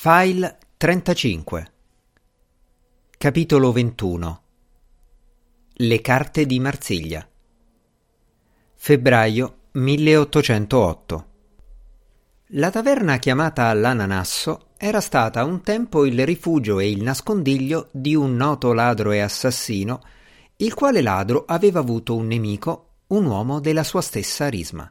File 35 Capitolo 21 Le carte di Marsiglia. Febbraio 1808 La taverna chiamata l'Ananasso era stata un tempo il rifugio e il nascondiglio di un noto ladro e assassino, il quale ladro aveva avuto un nemico, un uomo della sua stessa risma.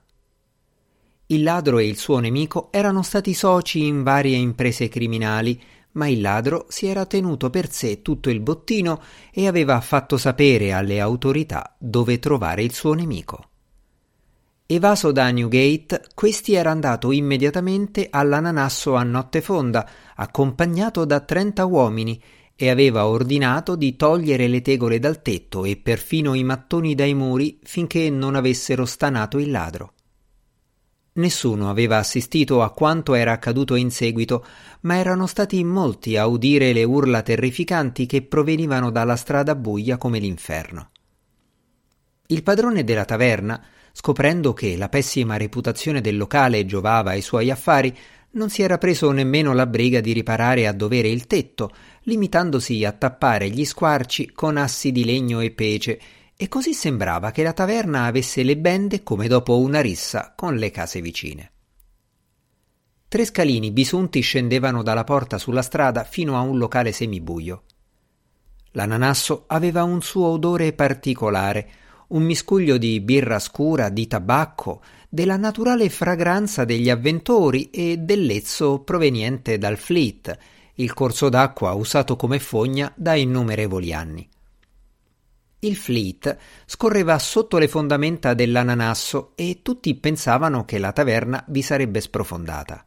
Il ladro e il suo nemico erano stati soci in varie imprese criminali, ma il ladro si era tenuto per sé tutto il bottino e aveva fatto sapere alle autorità dove trovare il suo nemico. Evaso da Newgate, questi era andato immediatamente all'ananasso a notte fonda, accompagnato da trenta uomini, e aveva ordinato di togliere le tegole dal tetto e perfino i mattoni dai muri finché non avessero stanato il ladro. Nessuno aveva assistito a quanto era accaduto in seguito, ma erano stati molti a udire le urla terrificanti che provenivano dalla strada buia come l'inferno. Il padrone della taverna, scoprendo che la pessima reputazione del locale giovava ai suoi affari, non si era preso nemmeno la briga di riparare a dovere il tetto, limitandosi a tappare gli squarci con assi di legno e pece e così sembrava che la taverna avesse le bende come dopo una rissa con le case vicine. Tre scalini bisunti scendevano dalla porta sulla strada fino a un locale semibuio. L'ananasso aveva un suo odore particolare, un miscuglio di birra scura, di tabacco, della naturale fragranza degli avventori e del lezzo proveniente dal Fleet, il corso d'acqua usato come fogna da innumerevoli anni. Il Fleet scorreva sotto le fondamenta dell'ananasso e tutti pensavano che la taverna vi sarebbe sprofondata.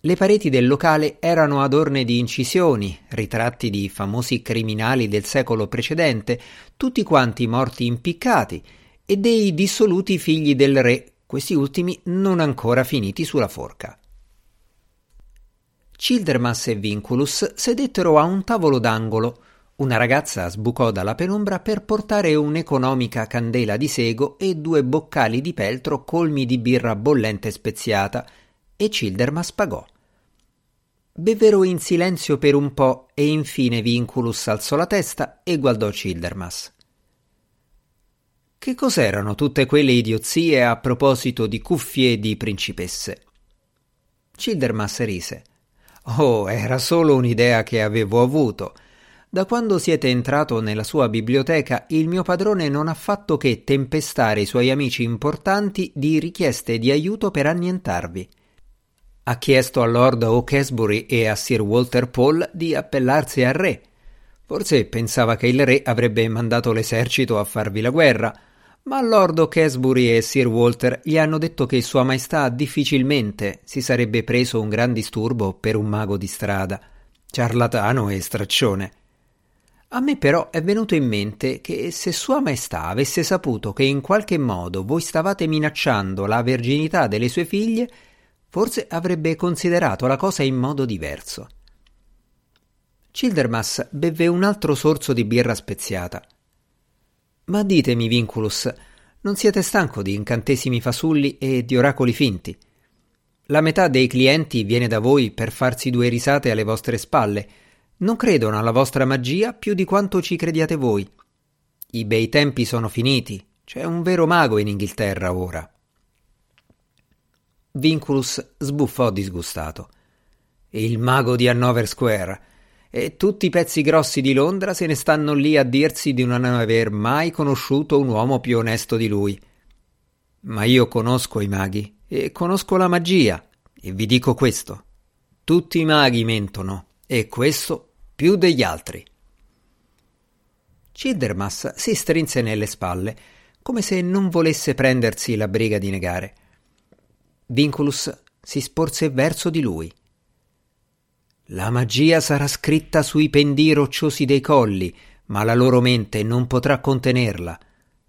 Le pareti del locale erano adorne di incisioni, ritratti di famosi criminali del secolo precedente, tutti quanti morti impiccati, e dei dissoluti figli del re, questi ultimi non ancora finiti sulla forca. Childermas e Vinculus sedettero a un tavolo d'angolo, una ragazza sbucò dalla penombra per portare un'economica candela di sego e due boccali di peltro colmi di birra bollente e speziata, e Childermas pagò. Bevvero in silenzio per un po' e infine Vinculus alzò la testa e guardò Childermas. Che cos'erano tutte quelle idiozie a proposito di cuffie di principesse? Childermas rise. Oh, era solo un'idea che avevo avuto. Da quando siete entrato nella sua biblioteca, il mio padrone non ha fatto che tempestare i suoi amici importanti di richieste di aiuto per annientarvi. Ha chiesto a Lord O'Casbury e a Sir Walter Paul di appellarsi al re. Forse pensava che il re avrebbe mandato l'esercito a farvi la guerra, ma Lord O'Casbury e Sir Walter gli hanno detto che Sua Maestà difficilmente si sarebbe preso un gran disturbo per un mago di strada, ciarlatano e straccione. A me però è venuto in mente che se Sua Maestà avesse saputo che in qualche modo voi stavate minacciando la verginità delle sue figlie, forse avrebbe considerato la cosa in modo diverso. Childermas bevve un altro sorso di birra speziata. Ma ditemi, Vinculus, non siete stanco di incantesimi fasulli e di oracoli finti? La metà dei clienti viene da voi per farsi due risate alle vostre spalle, non credono alla vostra magia più di quanto ci crediate voi. I bei tempi sono finiti, c'è un vero mago in Inghilterra ora. Vinculus sbuffò disgustato. Il mago di Hannover Square. E tutti i pezzi grossi di Londra se ne stanno lì a dirsi di non aver mai conosciuto un uomo più onesto di lui. Ma io conosco i maghi e conosco la magia, e vi dico questo. Tutti i maghi mentono, e questo più degli altri. Childermas si strinse nelle spalle, come se non volesse prendersi la briga di negare. Vinculus si sporse verso di lui. La magia sarà scritta sui pendii rocciosi dei colli, ma la loro mente non potrà contenerla.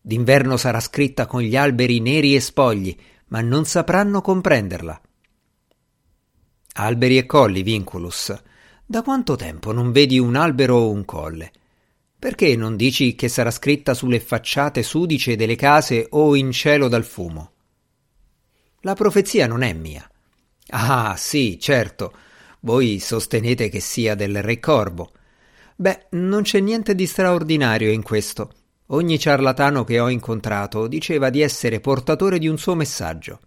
D'inverno sarà scritta con gli alberi neri e spogli, ma non sapranno comprenderla. Alberi e colli, Vinculus, da quanto tempo non vedi un albero o un colle? Perché non dici che sarà scritta sulle facciate sudice delle case o in cielo dal fumo? La profezia non è mia. Ah, sì, certo. Voi sostenete che sia del Re Corvo. Beh, non c'è niente di straordinario in questo. Ogni ciarlatano che ho incontrato diceva di essere portatore di un suo messaggio.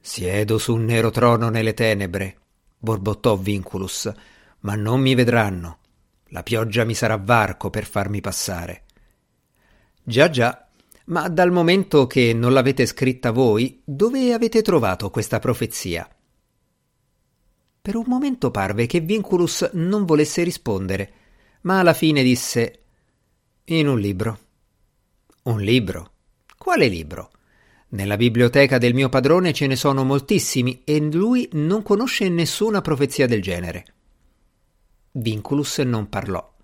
Siedo su un nero trono nelle tenebre, borbottò Vinculus, ma non mi vedranno. La pioggia mi sarà varco per farmi passare. Già già, ma dal momento che non l'avete scritta voi, dove avete trovato questa profezia? Per un momento parve che Vinculus non volesse rispondere, ma alla fine disse In un libro. Un libro? Quale libro? Nella biblioteca del mio padrone ce ne sono moltissimi e lui non conosce nessuna profezia del genere. Vinculus non parlò.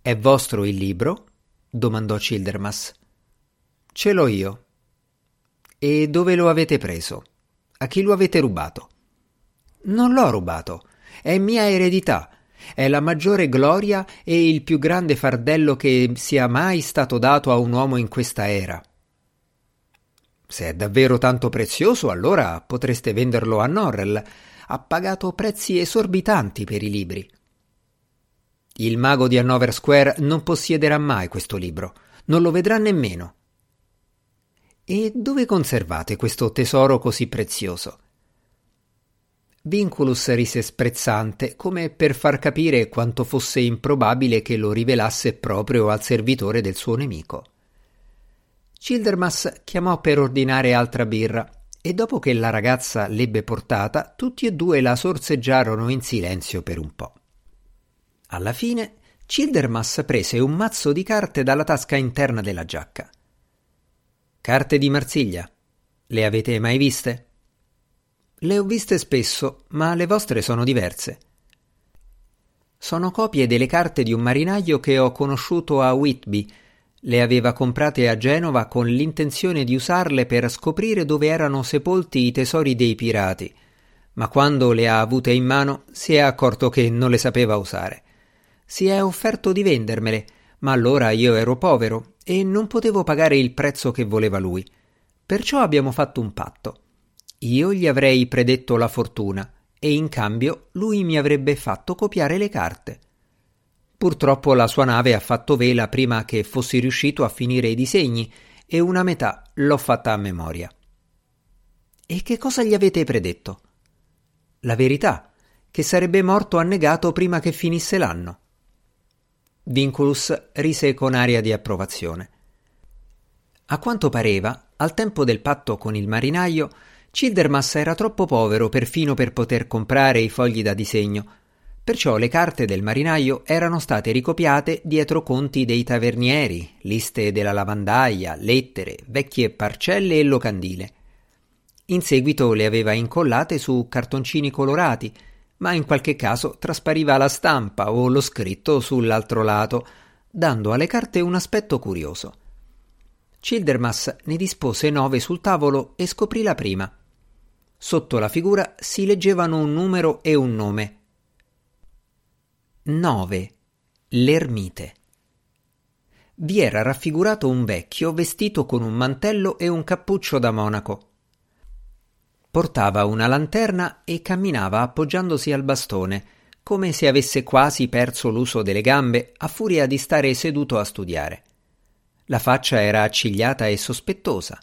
È vostro il libro? domandò Childermas. Ce l'ho io. E dove lo avete preso? A chi lo avete rubato? Non l'ho rubato. È mia eredità. È la maggiore gloria e il più grande fardello che sia mai stato dato a un uomo in questa era. Se è davvero tanto prezioso, allora potreste venderlo a Norrell. Ha pagato prezzi esorbitanti per i libri. Il mago di Hanover Square non possiederà mai questo libro, non lo vedrà nemmeno. E dove conservate questo tesoro così prezioso? Vinculus rise sprezzante, come per far capire quanto fosse improbabile che lo rivelasse proprio al servitore del suo nemico. Childermas chiamò per ordinare altra birra e dopo che la ragazza l'ebbe portata, tutti e due la sorseggiarono in silenzio per un po'. Alla fine Childermas prese un mazzo di carte dalla tasca interna della giacca. Carte di Marsiglia. Le avete mai viste? Le ho viste spesso, ma le vostre sono diverse. Sono copie delle carte di un marinaio che ho conosciuto a Whitby. Le aveva comprate a Genova con l'intenzione di usarle per scoprire dove erano sepolti i tesori dei pirati, ma quando le ha avute in mano si è accorto che non le sapeva usare si è offerto di vendermele, ma allora io ero povero e non potevo pagare il prezzo che voleva lui. Perciò abbiamo fatto un patto. Io gli avrei predetto la fortuna e in cambio lui mi avrebbe fatto copiare le carte. Purtroppo la sua nave ha fatto vela prima che fossi riuscito a finire i disegni e una metà l'ho fatta a memoria. E che cosa gli avete predetto? La verità, che sarebbe morto annegato prima che finisse l'anno. Vinculus rise con aria di approvazione. A quanto pareva, al tempo del patto con il marinaio, Childermas era troppo povero perfino per poter comprare i fogli da disegno, perciò le carte del marinaio erano state ricopiate dietro conti dei tavernieri, liste della lavandaia, lettere, vecchie parcelle e locandine. In seguito le aveva incollate su cartoncini colorati, ma in qualche caso traspariva la stampa o lo scritto sull'altro lato, dando alle carte un aspetto curioso. Childermas ne dispose nove sul tavolo e scoprì la prima. Sotto la figura si leggevano un numero e un nome. 9. L'ermite. Vi era raffigurato un vecchio vestito con un mantello e un cappuccio da monaco. Portava una lanterna e camminava appoggiandosi al bastone, come se avesse quasi perso l'uso delle gambe a furia di stare seduto a studiare. La faccia era accigliata e sospettosa.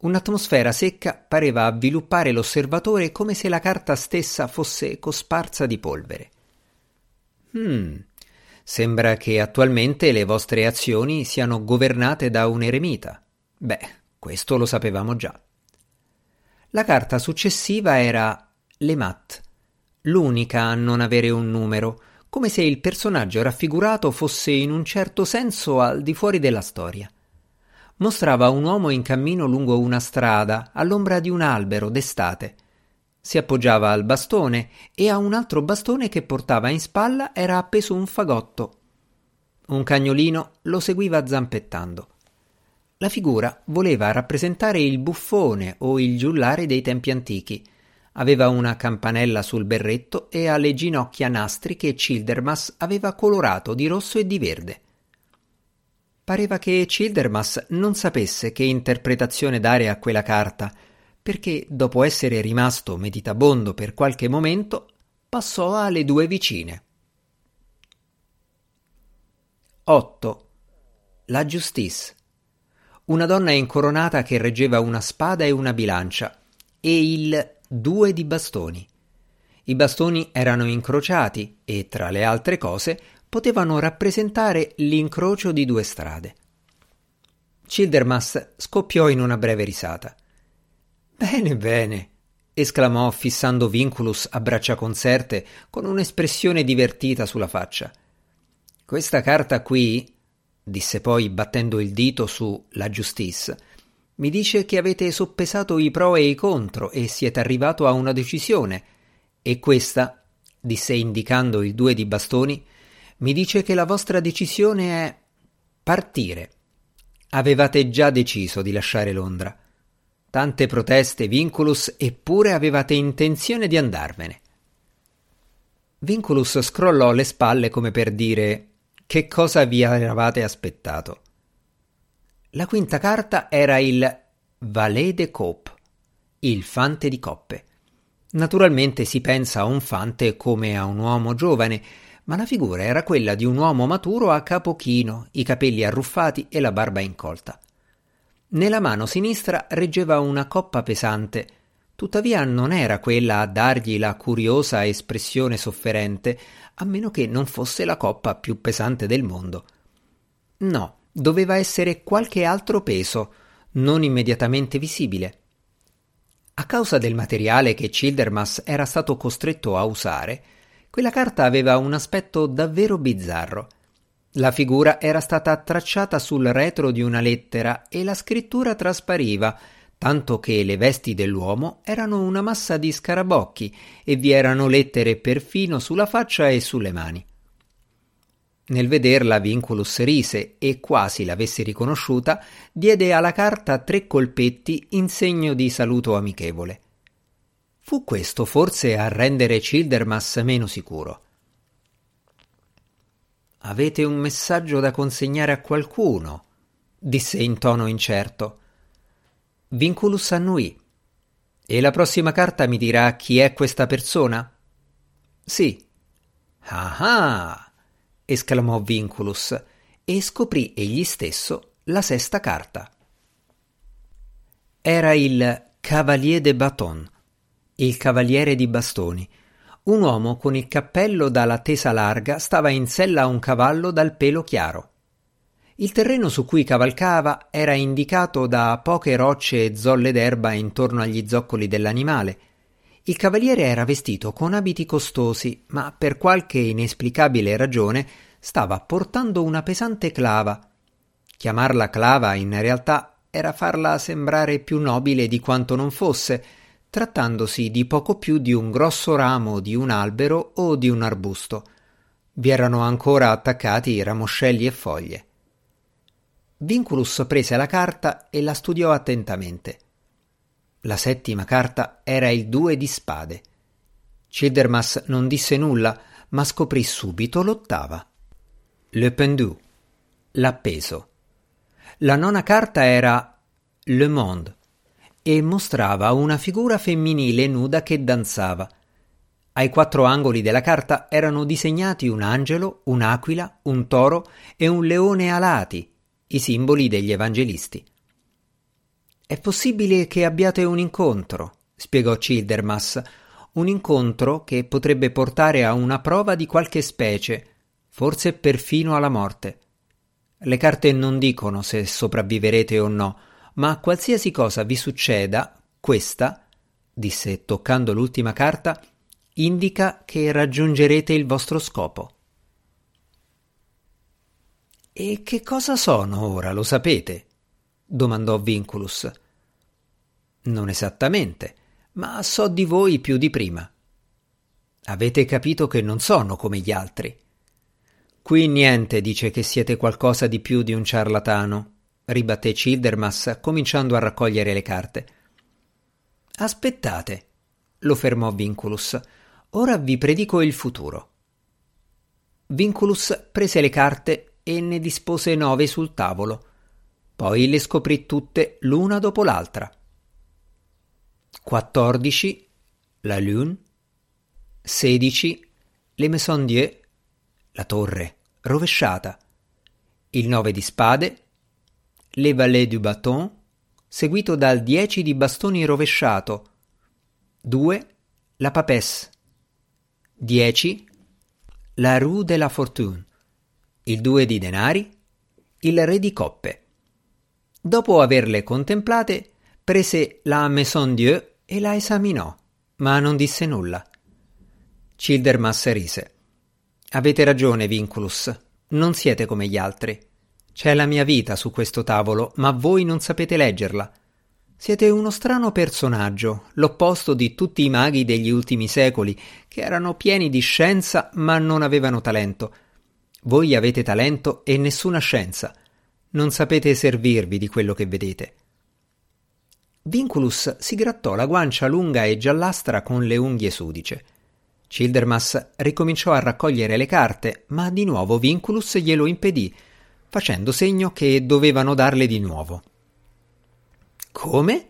Un'atmosfera secca pareva avviluppare l'osservatore come se la carta stessa fosse cosparsa di polvere. Hmm, sembra che attualmente le vostre azioni siano governate da un eremita. Beh, questo lo sapevamo già. La carta successiva era Le Mat, l'unica a non avere un numero, come se il personaggio raffigurato fosse in un certo senso al di fuori della storia. Mostrava un uomo in cammino lungo una strada, all'ombra di un albero d'estate. Si appoggiava al bastone e a un altro bastone che portava in spalla era appeso un fagotto. Un cagnolino lo seguiva zampettando. La figura voleva rappresentare il buffone o il giullare dei tempi antichi. Aveva una campanella sul berretto e ha le ginocchia nastri che Childermas aveva colorato di rosso e di verde. Pareva che Childermas non sapesse che interpretazione dare a quella carta, perché dopo essere rimasto meditabondo per qualche momento, passò alle due vicine. 8. La Justice. Una donna incoronata che reggeva una spada e una bilancia e il due di bastoni. I bastoni erano incrociati e, tra le altre cose, potevano rappresentare l'incrocio di due strade. Childermas scoppiò in una breve risata. Bene, bene, esclamò fissando Vinculus a braccia concerte con un'espressione divertita sulla faccia. Questa carta qui, disse poi battendo il dito su la Justice, mi dice che avete soppesato i pro e i contro e siete arrivato a una decisione. E questa, disse indicando il due di bastoni, mi dice che la vostra decisione è partire. Avevate già deciso di lasciare Londra. Tante proteste, Vinculus, eppure avevate intenzione di andarvene. Vinculus scrollò le spalle come per dire che cosa vi eravate aspettato. La quinta carta era il Valet de Cope, il fante di coppe. Naturalmente si pensa a un fante come a un uomo giovane, ma la figura era quella di un uomo maturo a capo chino, i capelli arruffati e la barba incolta. Nella mano sinistra reggeva una coppa pesante, tuttavia non era quella a dargli la curiosa espressione sofferente, a meno che non fosse la coppa più pesante del mondo. No, doveva essere qualche altro peso, non immediatamente visibile. A causa del materiale che Childermas era stato costretto a usare, quella carta aveva un aspetto davvero bizzarro. La figura era stata tracciata sul retro di una lettera e la scrittura traspariva, tanto che le vesti dell'uomo erano una massa di scarabocchi e vi erano lettere perfino sulla faccia e sulle mani. Nel vederla Vinculus rise e quasi l'avesse riconosciuta, diede alla carta tre colpetti in segno di saluto amichevole. Fu questo forse a rendere Childermas meno sicuro. Avete un messaggio da consegnare a qualcuno? disse in tono incerto. Vinculus annuì. E la prossima carta mi dirà chi è questa persona? Sì. Ah ah! esclamò Vinculus e scoprì egli stesso la sesta carta. Era il Cavalier de Baton, il cavaliere di bastoni. Un uomo con il cappello dalla tesa larga stava in sella a un cavallo dal pelo chiaro. Il terreno su cui cavalcava era indicato da poche rocce e zolle d'erba intorno agli zoccoli dell'animale. Il cavaliere era vestito con abiti costosi, ma per qualche inesplicabile ragione stava portando una pesante clava. Chiamarla clava in realtà era farla sembrare più nobile di quanto non fosse, trattandosi di poco più di un grosso ramo di un albero o di un arbusto. Vi erano ancora attaccati ramoscelli e foglie. Vinculus prese la carta e la studiò attentamente. La settima carta era il due di spade. Childermas non disse nulla, ma scoprì subito l'ottava. Le pendu, l'appeso. La nona carta era Le Monde e mostrava una figura femminile nuda che danzava. Ai quattro angoli della carta erano disegnati un angelo, un'aquila, un toro e un leone alati, i simboli degli evangelisti. È possibile che abbiate un incontro, spiegò Childermas, un incontro che potrebbe portare a una prova di qualche specie, forse perfino alla morte. Le carte non dicono se sopravviverete o no, ma qualsiasi cosa vi succeda, questa, disse toccando l'ultima carta, indica che raggiungerete il vostro scopo. E che cosa sono ora, lo sapete? domandò Vinculus. Non esattamente, ma so di voi più di prima. Avete capito che non sono come gli altri. Qui niente dice che siete qualcosa di più di un ciarlatano, ribatté Childermas, cominciando a raccogliere le carte. Aspettate, lo fermò Vinculus. Ora vi predico il futuro. Vinculus prese le carte e ne dispose nove sul tavolo. Poi le scoprì tutte l'una dopo l'altra. 14. La Lune. 16. Le Maison Dieu, la torre, rovesciata. Il 9 di spade, Le Valet du Bâton, seguito dal 10 di bastoni rovesciato. 2. La Papesse. 10. La Rue de la Fortune. Il 2 di denari, il Re di coppe. Dopo averle contemplate, prese la Maison Dieu e la esaminò, ma non disse nulla. Childermas rise. Avete ragione, Vinculus. Non siete come gli altri. C'è la mia vita su questo tavolo, ma voi non sapete leggerla. Siete uno strano personaggio, l'opposto di tutti i maghi degli ultimi secoli, che erano pieni di scienza ma non avevano talento. Voi avete talento e nessuna scienza. Non sapete servirvi di quello che vedete. Vinculus si grattò la guancia lunga e giallastra con le unghie sudice. Childermas ricominciò a raccogliere le carte, ma di nuovo Vinculus glielo impedì, facendo segno che dovevano darle di nuovo. Come?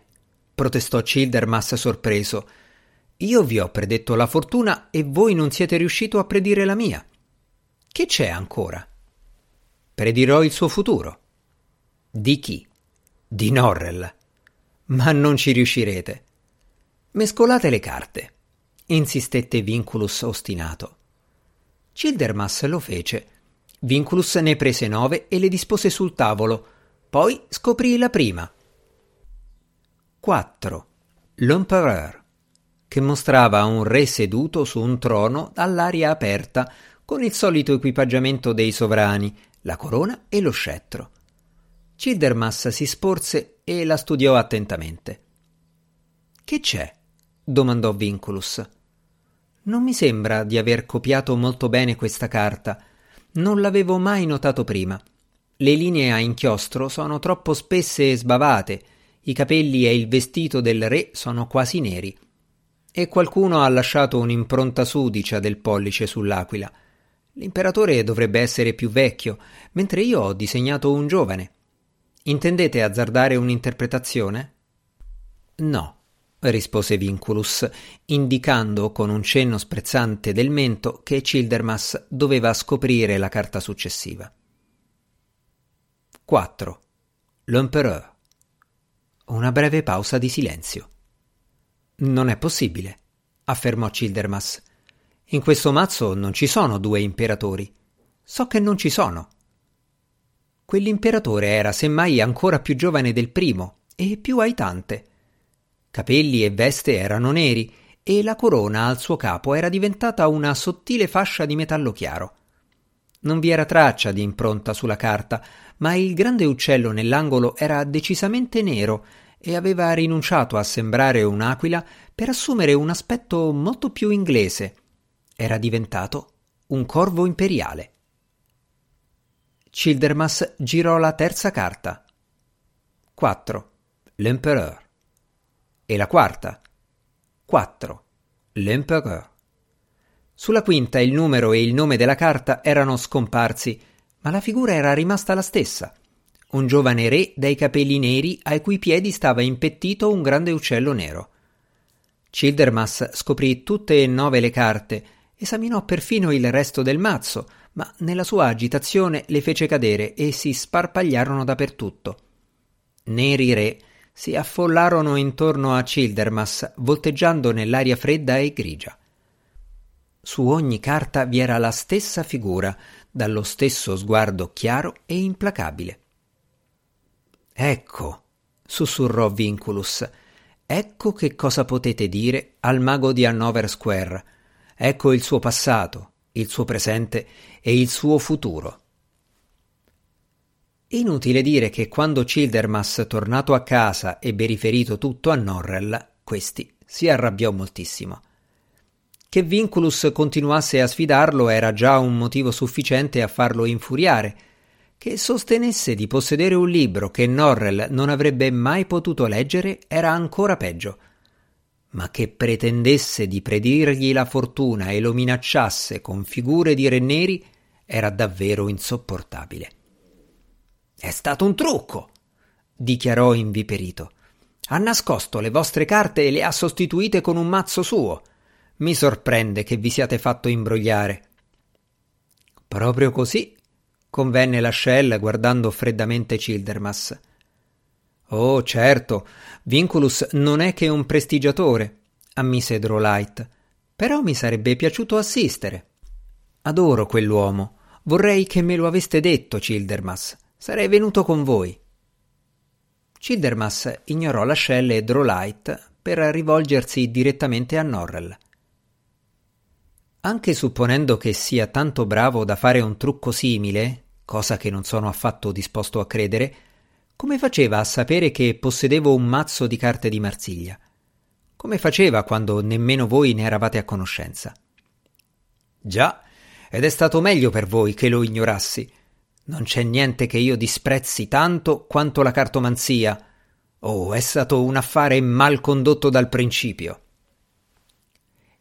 protestò Childermas sorpreso. Io vi ho predetto la fortuna e voi non siete riuscito a predire la mia. Che c'è ancora? Predirò il suo futuro. Di chi? Di Norrell. Ma non ci riuscirete. Mescolate le carte insistette Vinculus ostinato. Childermas lo fece. Vinculus ne prese nove e le dispose sul tavolo. Poi scoprì la prima. 4. L'Empereur, che mostrava un re seduto su un trono dall'aria aperta, con il solito equipaggiamento dei sovrani, la corona e lo scettro. Childermas si sporse e la studiò attentamente. Che c'è? domandò Vinculus. Non mi sembra di aver copiato molto bene questa carta. Non l'avevo mai notato prima. Le linee a inchiostro sono troppo spesse e sbavate, i capelli e il vestito del re sono quasi neri. E qualcuno ha lasciato un'impronta sudicia del pollice sull'aquila. L'imperatore dovrebbe essere più vecchio, mentre io ho disegnato un giovane. Intendete azzardare un'interpretazione? No rispose Vinculus, indicando con un cenno sprezzante del mento che Childermas doveva scoprire la carta successiva. 4. L'Empereur. Una breve pausa di silenzio. Non è possibile, affermò Childermas. In questo mazzo non ci sono due imperatori. So che non ci sono. Quell'imperatore era semmai ancora più giovane del primo e più aitante Capelli e veste erano neri e la corona al suo capo era diventata una sottile fascia di metallo chiaro. Non vi era traccia di impronta sulla carta, ma il grande uccello nell'angolo era decisamente nero e aveva rinunciato a sembrare un'aquila per assumere un aspetto molto più inglese. Era diventato un corvo imperiale. Childermas girò la terza carta. 4. L'Empereur. E la quarta? 4. L'Empereur. Sulla quinta il numero e il nome della carta erano scomparsi, ma la figura era rimasta la stessa. Un giovane re dai capelli neri ai cui piedi stava impettito un grande uccello nero. Childermas scoprì tutte e nove le carte, esaminò perfino il resto del mazzo, ma nella sua agitazione le fece cadere e si sparpagliarono dappertutto. Neri re si affollarono intorno a Childermas, volteggiando nell'aria fredda e grigia. Su ogni carta vi era la stessa figura, dallo stesso sguardo chiaro e implacabile. Ecco, sussurrò Vinculus, ecco che cosa potete dire al mago di Hanover Square. Ecco il suo passato, il suo presente e il suo futuro. Inutile dire che quando Childermas, tornato a casa, ebbe riferito tutto a Norrell, questi si arrabbiò moltissimo. Che Vinculus continuasse a sfidarlo era già un motivo sufficiente a farlo infuriare. Che sostenesse di possedere un libro che Norrell non avrebbe mai potuto leggere era ancora peggio. Ma che pretendesse di predirgli la fortuna e lo minacciasse con figure di re neri era davvero insopportabile. È stato un trucco, dichiarò inviperito. Ha nascosto le vostre carte e le ha sostituite con un mazzo suo. Mi sorprende che vi siate fatto imbrogliare. Proprio così, convenne la Shell guardando freddamente Childermas. Oh, certo, Vinculus non è che un prestigiatore, ammise Drolight, però mi sarebbe piaciuto assistere. Adoro quell'uomo. Vorrei che me lo aveste detto, Childermas. Sarei venuto con voi. Childermas ignorò la Shell e Drolight per rivolgersi direttamente a Norrell. Anche supponendo che sia tanto bravo da fare un trucco simile, cosa che non sono affatto disposto a credere, come faceva a sapere che possedevo un mazzo di carte di Marsiglia? Come faceva quando nemmeno voi ne eravate a conoscenza? Già, ed è stato meglio per voi che lo ignorassi. Non c'è niente che io disprezzi tanto quanto la cartomanzia. Oh, è stato un affare mal condotto dal principio.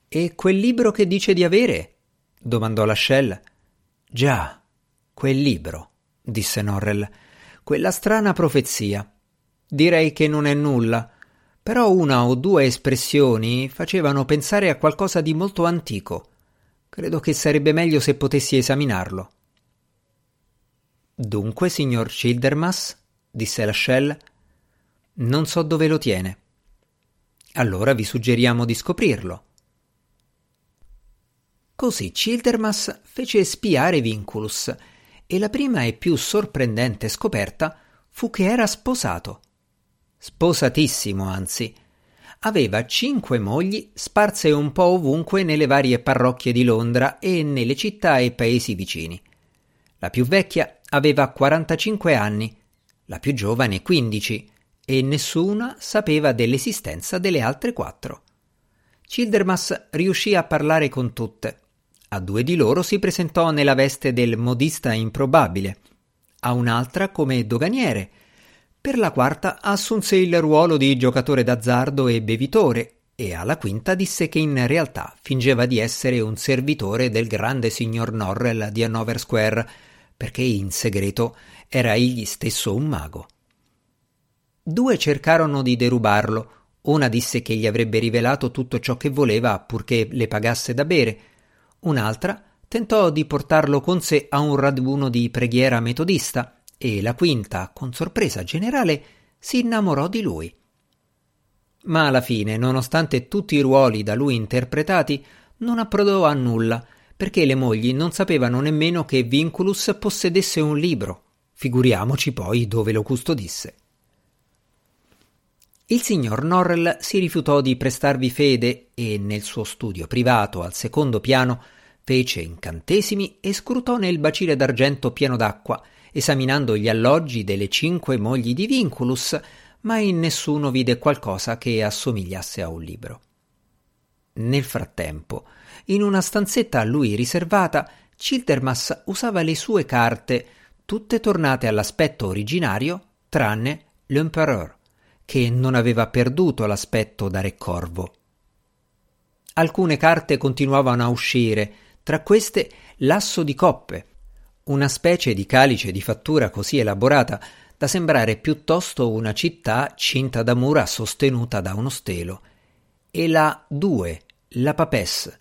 E quel libro che dice di avere? domandò la Shell. Già, quel libro, disse Norrell. Quella strana profezia. Direi che non è nulla, però una o due espressioni facevano pensare a qualcosa di molto antico. Credo che sarebbe meglio se potessi esaminarlo. Dunque, signor Childermas, disse la Shell, non so dove lo tiene. Allora vi suggeriamo di scoprirlo. Così Childermas fece spiare Vinculus, e la prima e più sorprendente scoperta fu che era sposato. Sposatissimo, anzi. Aveva cinque mogli sparse un po' ovunque nelle varie parrocchie di Londra e nelle città e paesi vicini. La più vecchia aveva 45 anni, la più giovane 15, e nessuna sapeva dell'esistenza delle altre quattro. Childermas riuscì a parlare con tutte, a due di loro si presentò nella veste del modista improbabile, a un'altra come doganiere, per la quarta assunse il ruolo di giocatore d'azzardo e bevitore, e alla quinta disse che in realtà fingeva di essere un servitore del grande signor Norrell di Hanover Square, perché in segreto era egli stesso un mago. Due cercarono di derubarlo, una disse che gli avrebbe rivelato tutto ciò che voleva purché le pagasse da bere, Un'altra tentò di portarlo con sé a un raduno di preghiera metodista e la quinta, con sorpresa generale, si innamorò di lui. Ma alla fine, nonostante tutti i ruoli da lui interpretati, non approdò a nulla, perché le mogli non sapevano nemmeno che Vinculus possedesse un libro, figuriamoci poi dove lo custodisse. Il signor Norrell si rifiutò di prestarvi fede e nel suo studio privato al secondo piano fece incantesimi e scrutò nel bacile d'argento pieno d'acqua, esaminando gli alloggi delle cinque mogli di Vinculus, ma in nessuno vide qualcosa che assomigliasse a un libro. Nel frattempo, in una stanzetta a lui riservata, Childermas usava le sue carte, tutte tornate all'aspetto originario, tranne l'Empereur, che non aveva perduto l'aspetto da re corvo. Alcune carte continuavano a uscire, tra queste l'asso di coppe, una specie di calice di fattura così elaborata da sembrare piuttosto una città cinta da mura sostenuta da uno stelo, e la due, la papesse.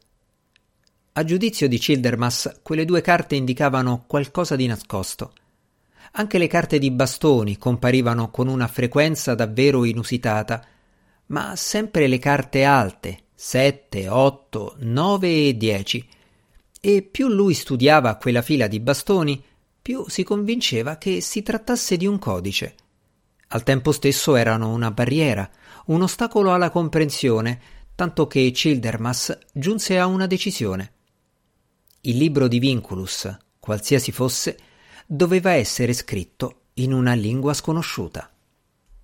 A giudizio di Childermas, quelle due carte indicavano qualcosa di nascosto. Anche le carte di bastoni comparivano con una frequenza davvero inusitata, ma sempre le carte alte, sette, otto, nove e dieci, e più lui studiava quella fila di bastoni, più si convinceva che si trattasse di un codice. Al tempo stesso erano una barriera, un ostacolo alla comprensione, tanto che Childermas giunse a una decisione. Il libro di Vinculus, qualsiasi fosse, doveva essere scritto in una lingua sconosciuta.